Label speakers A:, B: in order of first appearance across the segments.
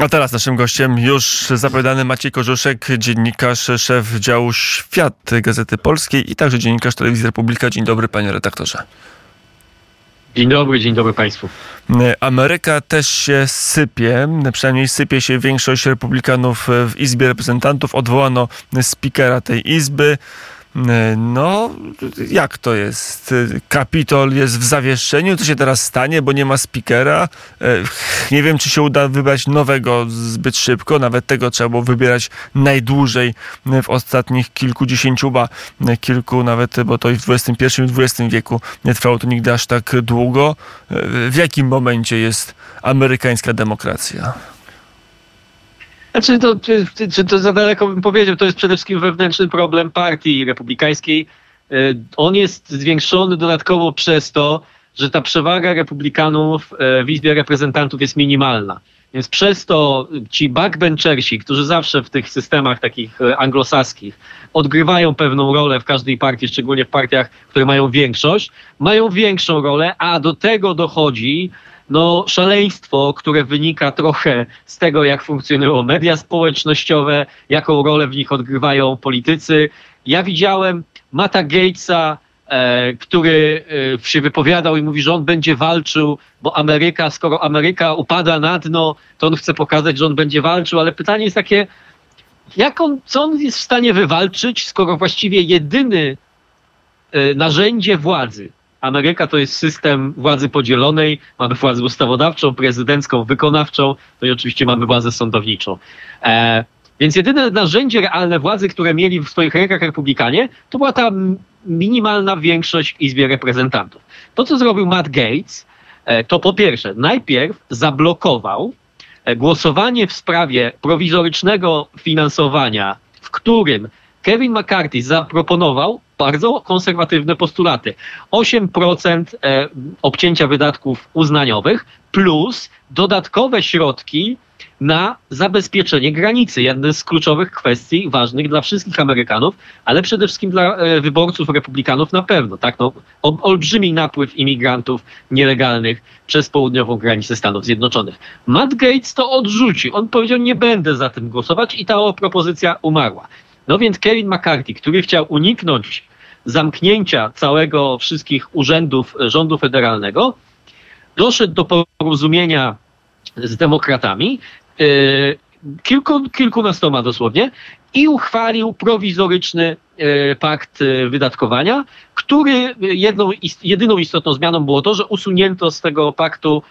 A: A teraz naszym gościem już zapowiadany Maciej Korzuszek, dziennikarz, szef działu Świat Gazety Polskiej i także dziennikarz Telewizji Republika. Dzień dobry panie redaktorze.
B: Dzień dobry, dzień dobry Państwu.
A: Ameryka też się sypie, przynajmniej sypie się większość republikanów w Izbie Reprezentantów. Odwołano spikera tej Izby. No, jak to jest? Kapitol jest w zawieszeniu. Co się teraz stanie, bo nie ma speakera? Nie wiem, czy się uda wybrać nowego zbyt szybko. Nawet tego trzeba było wybierać najdłużej w ostatnich kilkudziesięciu, ba kilku nawet, bo to i w XXI i XX wieku nie trwało to nigdy aż tak długo. W jakim momencie jest amerykańska demokracja?
B: Znaczy, to, czy, czy to za daleko bym powiedział, to jest przede wszystkim wewnętrzny problem partii republikańskiej. E, on jest zwiększony dodatkowo przez to, że ta przewaga republikanów e, w Izbie Reprezentantów jest minimalna. Więc przez to ci backbenchersi, którzy zawsze w tych systemach takich e, anglosaskich odgrywają pewną rolę w każdej partii, szczególnie w partiach, które mają większość, mają większą rolę, a do tego dochodzi no, szaleństwo, które wynika trochę z tego, jak funkcjonują media społecznościowe, jaką rolę w nich odgrywają politycy. Ja widziałem Mata Gatesa, e, który e, się wypowiadał i mówi, że on będzie walczył, bo Ameryka, skoro Ameryka upada na dno, to on chce pokazać, że on będzie walczył, ale pytanie jest takie, jak on, co on jest w stanie wywalczyć, skoro właściwie jedyny e, narzędzie władzy, Ameryka to jest system władzy podzielonej. Mamy władzę ustawodawczą, prezydencką, wykonawczą, no i oczywiście mamy władzę sądowniczą. E, więc jedyne narzędzie realne władzy, które mieli w swoich rękach republikanie, to była ta minimalna większość w Izbie Reprezentantów. To, co zrobił Matt Gates, e, to po pierwsze, najpierw zablokował e, głosowanie w sprawie prowizorycznego finansowania, w którym Kevin McCarthy zaproponował bardzo konserwatywne postulaty. 8% e, obcięcia wydatków uznaniowych plus dodatkowe środki na zabezpieczenie granicy. Jedna z kluczowych kwestii ważnych dla wszystkich Amerykanów, ale przede wszystkim dla e, wyborców republikanów na pewno. Tak? No, olbrzymi napływ imigrantów nielegalnych przez południową granicę Stanów Zjednoczonych. Matt Gates to odrzucił. On powiedział, nie będę za tym głosować i ta propozycja umarła. No więc Kevin McCarthy, który chciał uniknąć zamknięcia całego wszystkich urzędów rządu federalnego, doszedł do porozumienia z demokratami, yy, kilku, kilkunastoma dosłownie, i uchwalił prowizoryczny yy, pakt wydatkowania, który jedną, jedyną istotną zmianą było to, że usunięto z tego paktu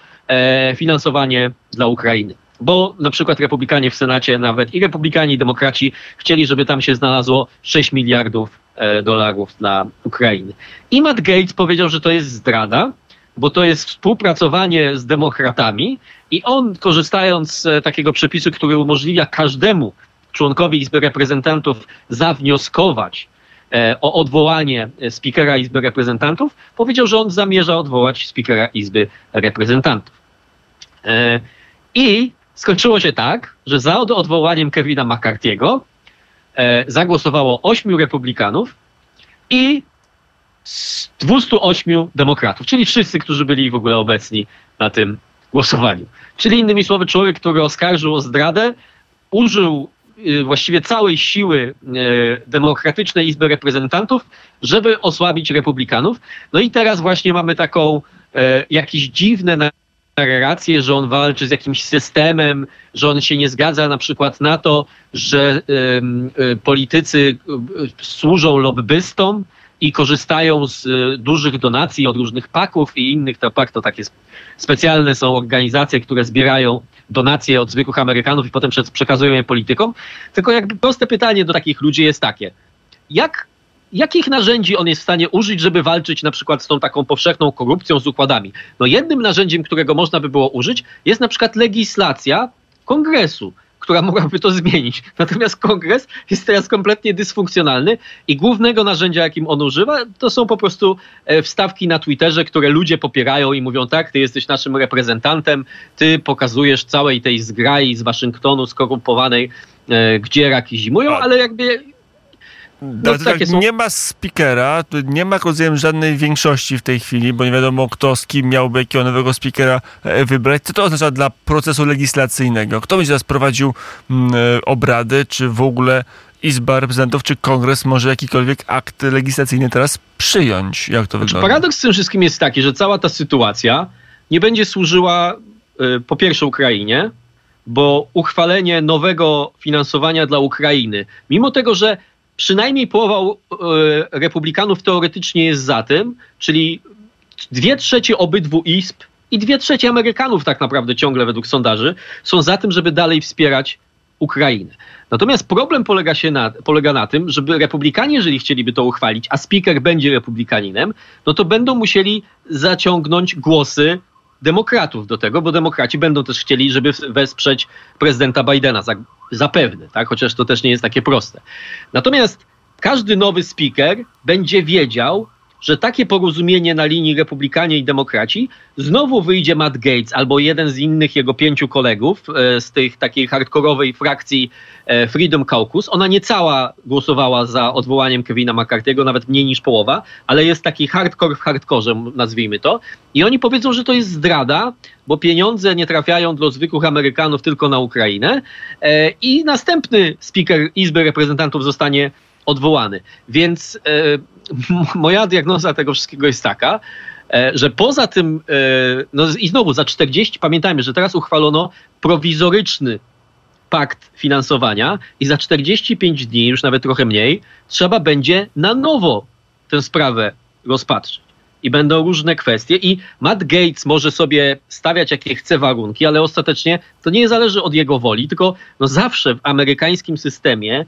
B: finansowanie dla Ukrainy. Bo na przykład republikanie w Senacie nawet i republikanie i demokraci chcieli, żeby tam się znalazło 6 miliardów e, dolarów dla Ukrainy. I Matt Gates powiedział, że to jest zdrada, bo to jest współpracowanie z demokratami i on korzystając z e, takiego przepisu, który umożliwia każdemu członkowi Izby Reprezentantów zawnioskować e, o odwołanie spikera Izby Reprezentantów, powiedział, że on zamierza odwołać spikera Izby Reprezentantów. I skończyło się tak, że za odwołaniem Kevina McCarthy'ego e, zagłosowało 8 republikanów i 208 demokratów, czyli wszyscy, którzy byli w ogóle obecni na tym głosowaniu. Czyli innymi słowy, człowiek, który oskarżył o zdradę, użył y, właściwie całej siły y, Demokratycznej Izby Reprezentantów, żeby osłabić republikanów. No i teraz właśnie mamy taką e, jakieś dziwne narrację, że on walczy z jakimś systemem, że on się nie zgadza na przykład na to, że y, politycy y, służą lobbystom i korzystają z y, dużych donacji od różnych paków i innych. To pak to takie specjalne są organizacje, które zbierają donacje od zwykłych Amerykanów i potem przekazują je politykom. Tylko jakby proste pytanie do takich ludzi jest takie. Jak jakich narzędzi on jest w stanie użyć, żeby walczyć na przykład z tą taką powszechną korupcją, z układami? No jednym narzędziem, którego można by było użyć, jest na przykład legislacja kongresu która mogłaby to zmienić. Natomiast kongres jest teraz kompletnie dysfunkcjonalny i głównego narzędzia, jakim on używa, to są po prostu e, wstawki na Twitterze, które ludzie popierają i mówią tak, ty jesteś naszym reprezentantem, ty pokazujesz całej tej zgrai z Waszyngtonu skorumpowanej, e, gdzie raki zimują, ale jakby
A: no, tak, są... Nie ma speakera, nie ma rozumiem żadnej większości w tej chwili, bo nie wiadomo kto z kim miałby jakiego nowego speakera e, wybrać. Co to oznacza dla procesu legislacyjnego? Kto będzie teraz prowadził mm, e, obrady, czy w ogóle Izba Reprezentantów czy Kongres może jakikolwiek akt legislacyjny teraz przyjąć? Jak to znaczy, wygląda?
B: Paradoks z tym wszystkim jest taki, że cała ta sytuacja nie będzie służyła y, po pierwsze Ukrainie, bo uchwalenie nowego finansowania dla Ukrainy, mimo tego, że przynajmniej połowa y, republikanów teoretycznie jest za tym, czyli dwie trzecie obydwu izb i dwie trzecie Amerykanów tak naprawdę ciągle według sondaży są za tym, żeby dalej wspierać Ukrainę. Natomiast problem polega, się na, polega na tym, żeby republikanie, jeżeli chcieliby to uchwalić, a speaker będzie republikaninem, no to będą musieli zaciągnąć głosy demokratów do tego, bo demokraci będą też chcieli, żeby wesprzeć prezydenta Bidena, zapewne, tak? chociaż to też nie jest takie proste. Natomiast każdy nowy speaker będzie wiedział, że takie porozumienie na linii republikanie i demokraci znowu wyjdzie Matt Gates albo jeden z innych jego pięciu kolegów e, z tej takiej hardkorowej frakcji e, Freedom Caucus. Ona nie cała głosowała za odwołaniem Kevina McCarthy'ego, nawet mniej niż połowa, ale jest taki hardcore w hardkorze, nazwijmy to. I oni powiedzą, że to jest zdrada, bo pieniądze nie trafiają do zwykłych Amerykanów tylko na Ukrainę. E, I następny speaker Izby Reprezentantów zostanie odwołany. Więc moja diagnoza tego wszystkiego jest taka, e, że poza tym, e, no i znowu za 40, pamiętajmy, że teraz uchwalono prowizoryczny pakt finansowania i za 45 dni, już nawet trochę mniej, trzeba będzie na nowo tę sprawę rozpatrzyć. I będą różne kwestie. I Matt Gates może sobie stawiać jakie chce warunki, ale ostatecznie to nie zależy od jego woli, tylko no zawsze w amerykańskim systemie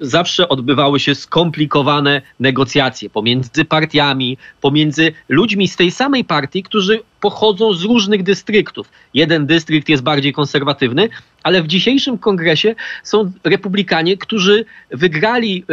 B: zawsze odbywały się skomplikowane negocjacje pomiędzy partiami, pomiędzy ludźmi z tej samej partii, którzy pochodzą z różnych dystryktów. Jeden dystrykt jest bardziej konserwatywny, ale w dzisiejszym kongresie są republikanie, którzy wygrali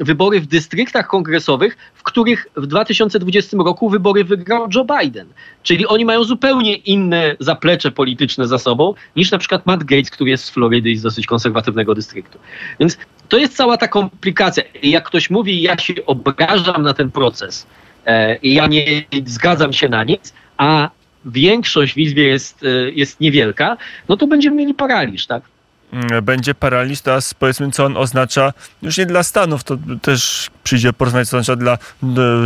B: y, wybory w dystryktach kongresowych, w których w 2020 roku wybory wygrał Joe Biden. Czyli oni mają zupełnie inne zaplecze polityczne za sobą niż na przykład Matt Gates, który jest z Florydy i z dosyć konserwatywnego dystryktu. Więc to jest cała ta komplikacja. I jak ktoś mówi, ja się obrażam na ten proces e, i ja nie zgadzam się na nic, a większość w Izbie jest, e, jest niewielka, no to będziemy mieli paraliż, tak?
A: Mm, będzie paraliż, teraz powiedzmy, co on oznacza, już nie dla Stanów, to też przyjdzie porozmawiać, co oznacza dla,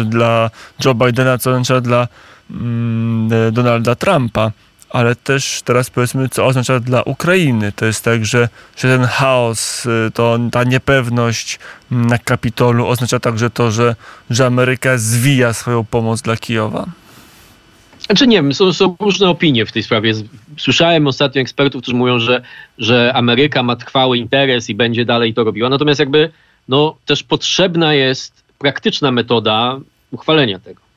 A: dla Joe Bidena, co oznacza dla mm, Donalda Trumpa ale też teraz powiedzmy, co oznacza dla Ukrainy. To jest tak, że, że ten chaos, y, to, ta niepewność na Kapitolu oznacza także to, że, że Ameryka zwija swoją pomoc dla Kijowa.
B: Znaczy nie wiem, są, są, różne opinie w tej sprawie. Słyszałem ostatnio ekspertów, którzy mówią, że, że Ameryka ma trwały interes i będzie dalej to robiła. Natomiast jakby no, też potrzebna jest praktyczna metoda uchwalenia tego.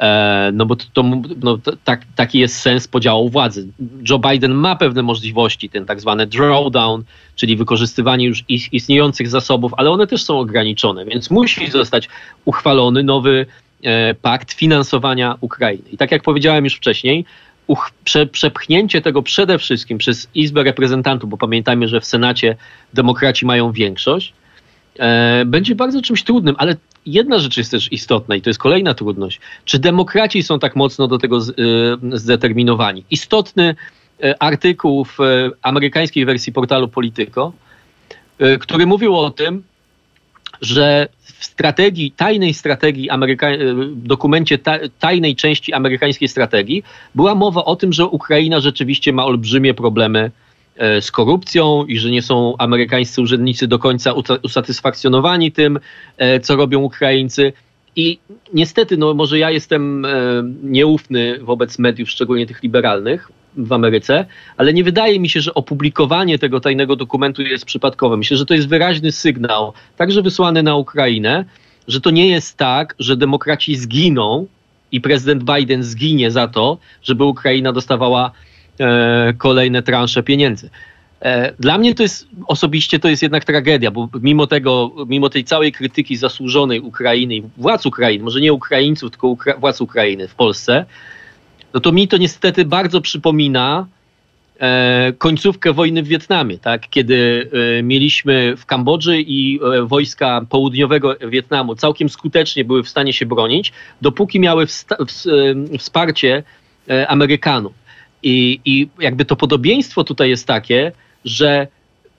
B: E, no bo to, to no, tak, taki jest sens podziału władzy. Joe Biden ma pewne możliwości, ten tak zwany drawdown, czyli wykorzystywanie już istniejących zasobów, ale one też są ograniczone, więc musi zostać uchwalony nowy e, pakt finansowania Ukrainy. I tak jak powiedziałem już wcześniej, uch, prze, przepchnięcie tego przede wszystkim przez Izbę Reprezentantów, bo pamiętajmy, że w Senacie demokraci mają większość, będzie bardzo czymś trudnym, ale jedna rzecz jest też istotna i to jest kolejna trudność. Czy demokraci są tak mocno do tego y, zdeterminowani? Istotny y, artykuł w amerykańskiej wersji portalu Politico, który mówił o tym, że w strategii, tajnej strategii, Ameryka, dokumencie tajnej części amerykańskiej strategii była mowa o tym, że Ukraina rzeczywiście ma olbrzymie problemy E, z korupcją i że nie są amerykańscy urzędnicy do końca usatysfakcjonowani tym, e, co robią Ukraińcy. I niestety, no może ja jestem e, nieufny wobec mediów, szczególnie tych liberalnych w Ameryce, ale nie wydaje mi się, że opublikowanie tego tajnego dokumentu jest przypadkowe. Myślę, że to jest wyraźny sygnał, także wysłany na Ukrainę, że to nie jest tak, że demokraci zginą i prezydent Biden zginie za to, żeby Ukraina dostawała E, kolejne transze pieniędzy. E, dla mnie to jest osobiście to jest jednak tragedia, bo mimo tego, mimo tej całej krytyki zasłużonej Ukrainy i władz Ukrainy, może nie Ukraińców, tylko Ukra władz Ukrainy w Polsce, no to mi to niestety bardzo przypomina e, końcówkę wojny w Wietnamie, tak? kiedy e, mieliśmy w Kambodży i e, wojska południowego Wietnamu całkiem skutecznie były w stanie się bronić, dopóki miały e, wsparcie e, Amerykanów. I, I jakby to podobieństwo tutaj jest takie, że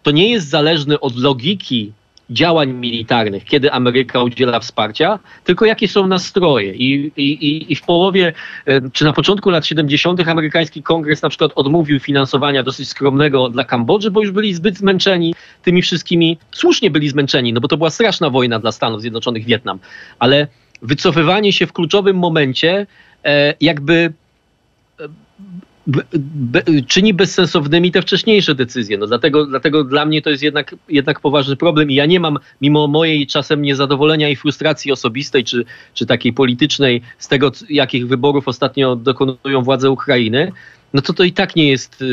B: to nie jest zależne od logiki działań militarnych, kiedy Ameryka udziela wsparcia, tylko jakie są nastroje. I, i, i w połowie, e, czy na początku lat 70. amerykański kongres na przykład odmówił finansowania dosyć skromnego dla Kambodży, bo już byli zbyt zmęczeni tymi wszystkimi, słusznie byli zmęczeni, no bo to była straszna wojna dla Stanów Zjednoczonych, Wietnam, ale wycofywanie się w kluczowym momencie e, jakby be, czyni bezsensownymi te wcześniejsze decyzje. No dlatego, dlatego dla mnie to jest jednak, jednak poważny problem i ja nie mam, mimo mojej czasem niezadowolenia i frustracji osobistej, czy, czy takiej politycznej, z tego, jakich wyborów ostatnio dokonują władze Ukrainy, no to to i tak nie jest,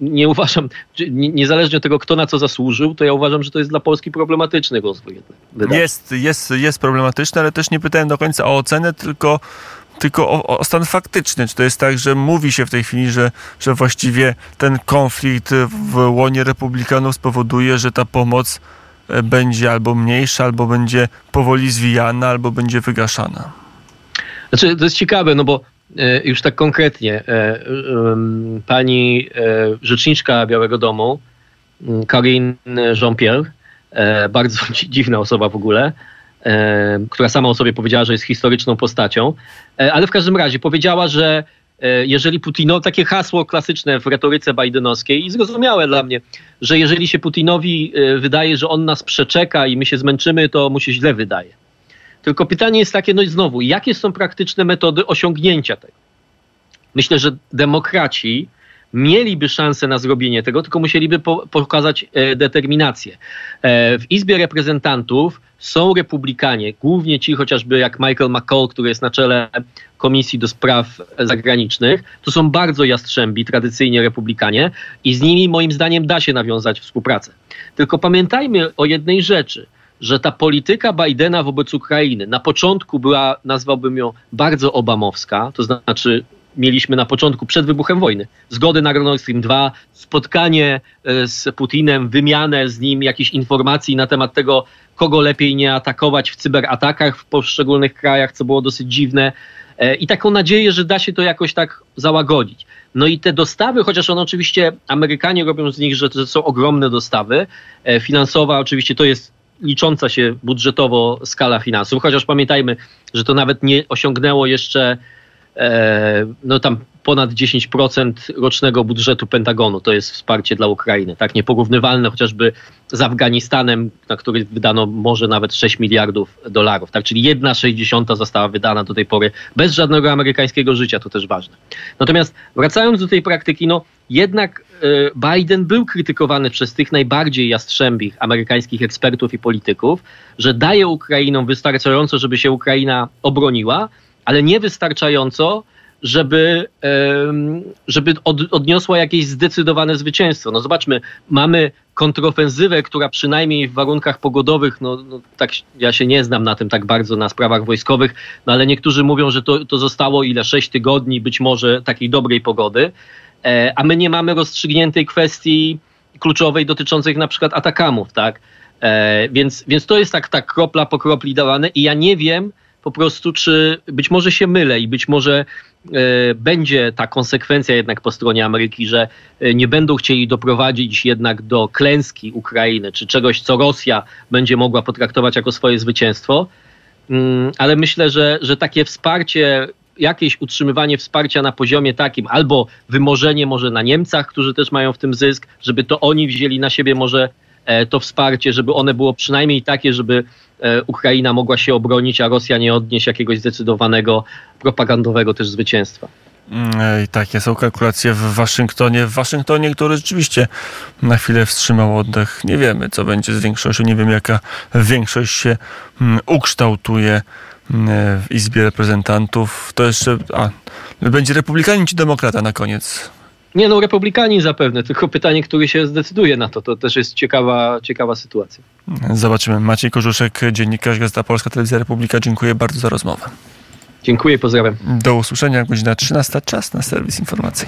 B: nie uważam, niezależnie od tego, kto na co zasłużył, to ja uważam, że to jest dla Polski problematyczny rozwój.
A: Jest, jest, jest problematyczny, ale też nie pytałem do końca o ocenę, tylko tylko o, o, stan faktyczny. Czy to jest tak, że mówi się w tej chwili, że, że właściwie ten konflikt w łonie republikanów spowoduje, że ta pomoc e, będzie albo mniejsza, albo będzie powoli zwijana, albo będzie wygaszana?
B: Znaczy, to jest ciekawe, no bo e, już tak konkretnie e, pani rzeczniczka Białego Domu, Karine Jean-Pierre, bardzo dziwna osoba w ogóle, E, która sama o sobie powiedziała, że jest historyczną postacią, e, ale w każdym razie powiedziała, że e, jeżeli Putinowi, takie hasło klasyczne w retoryce bajdenowskiej i zrozumiałe dla mnie, że jeżeli się Putinowi wydaje, że on nas przeczeka i my się zmęczymy, to mu się źle wydaje. Tylko pytanie jest takie, no i znowu, jakie są praktyczne metody osiągnięcia tego? Myślę, że demokraci mieliby szansę na zrobienie tego, tylko musieliby po, pokazać e, determinację. E, w Izbie Reprezentantów są republikanie, głównie ci chociażby jak Michael McCall, który jest na czele Komisji do Spraw Zagranicznych. To są bardzo jastrzębi, tradycyjnie republikanie i z nimi moim zdaniem da się nawiązać współpracę. Tylko pamiętajmy o jednej rzeczy że ta polityka Bidena wobec Ukrainy na początku była, nazwałbym ją, bardzo obamowska, to znaczy mieliśmy na początku, przed wybuchem wojny. Zgody na Nord Stream 2, spotkanie e, z Putinem, wymianę z nim jakichś informacji na temat tego, kogo lepiej nie atakować w cyberatakach w poszczególnych krajach, co było dosyć dziwne. E, I taką nadzieję, że da się to jakoś tak załagodzić. No i te dostawy, chociaż one oczywiście, Amerykanie robią z nich, że to są ogromne dostawy, e, finansowa oczywiście to jest licząca się budżetowo skala finansów, chociaż pamiętajmy, że to nawet nie osiągnęło jeszcze no tam ponad 10% rocznego budżetu Pentagonu to jest wsparcie dla Ukrainy, tak nieporównywalne chociażby z Afganistanem, na który wydano może nawet 6 miliardów dolarów, tak, czyli jedna sześćdziesiąta została wydana do tej pory bez żadnego amerykańskiego życia, to też ważne. Natomiast wracając do tej praktyki, no jednak e, Biden był krytykowany przez tych najbardziej jastrzębich amerykańskich ekspertów i polityków, że daje Ukrainom wystarczająco, żeby się Ukraina obroniła, ale niewystarczająco, żeby, żeby odniosła jakieś zdecydowane zwycięstwo. No zobaczmy, mamy kontrofensywę, która przynajmniej w warunkach pogodowych, no, no, tak ja się nie znam na tym tak bardzo na sprawach wojskowych, no ale niektórzy mówią, że to, to zostało ile? Sześć tygodni być może takiej dobrej pogody, e, a my nie mamy rozstrzygniętej kwestii kluczowej dotyczącej na przykład atakamów, tak? E, więc, więc to jest tak, tak kropla po kropli dawane i ja nie wiem, po prostu, czy być może się mylę i być może e, będzie ta konsekwencja jednak po stronie Ameryki, że e, nie będą chcieli doprowadzić jednak do klęski Ukrainy, czy czegoś, co Rosja będzie mogła potraktować jako swoje zwycięstwo. Mm, ale myślę, że, że takie wsparcie jakieś utrzymywanie wsparcia na poziomie takim, albo wymorzenie może na Niemcach, którzy też mają w tym zysk, żeby to oni wzięli na siebie może E, to wsparcie, żeby one było przynajmniej takie, żeby Ukraina mogła się obronić, a Rosja nie odnieść jakiegoś zdecydowanego propagandowego też zwycięstwa.
A: Mm, I takie są kalkulacje w Waszyngtonie. W Waszyngtonie, który rzeczywiście na chwilę wstrzymał oddech. Nie wiemy, co będzie z większością. Nie wiem, jaka większość się mm, ukształtuje mm, w Izbie Reprezentantów. To jeszcze. A, będzie republikanin czy demokrata na koniec?
B: Nie no, republikani zapewne, tylko pytanie, który się zdecyduje na to. To też jest ciekawa, ciekawa sytuacja.
A: Zobaczymy. Maciej Korzuszek, dziennikarz Gazeta Polska, Telewizja Republika. Dziękuję bardzo za rozmowę.
B: Dziękuję, pozdrawiam.
A: Do usłyszenia, godzina 13, czas na serwis informacji.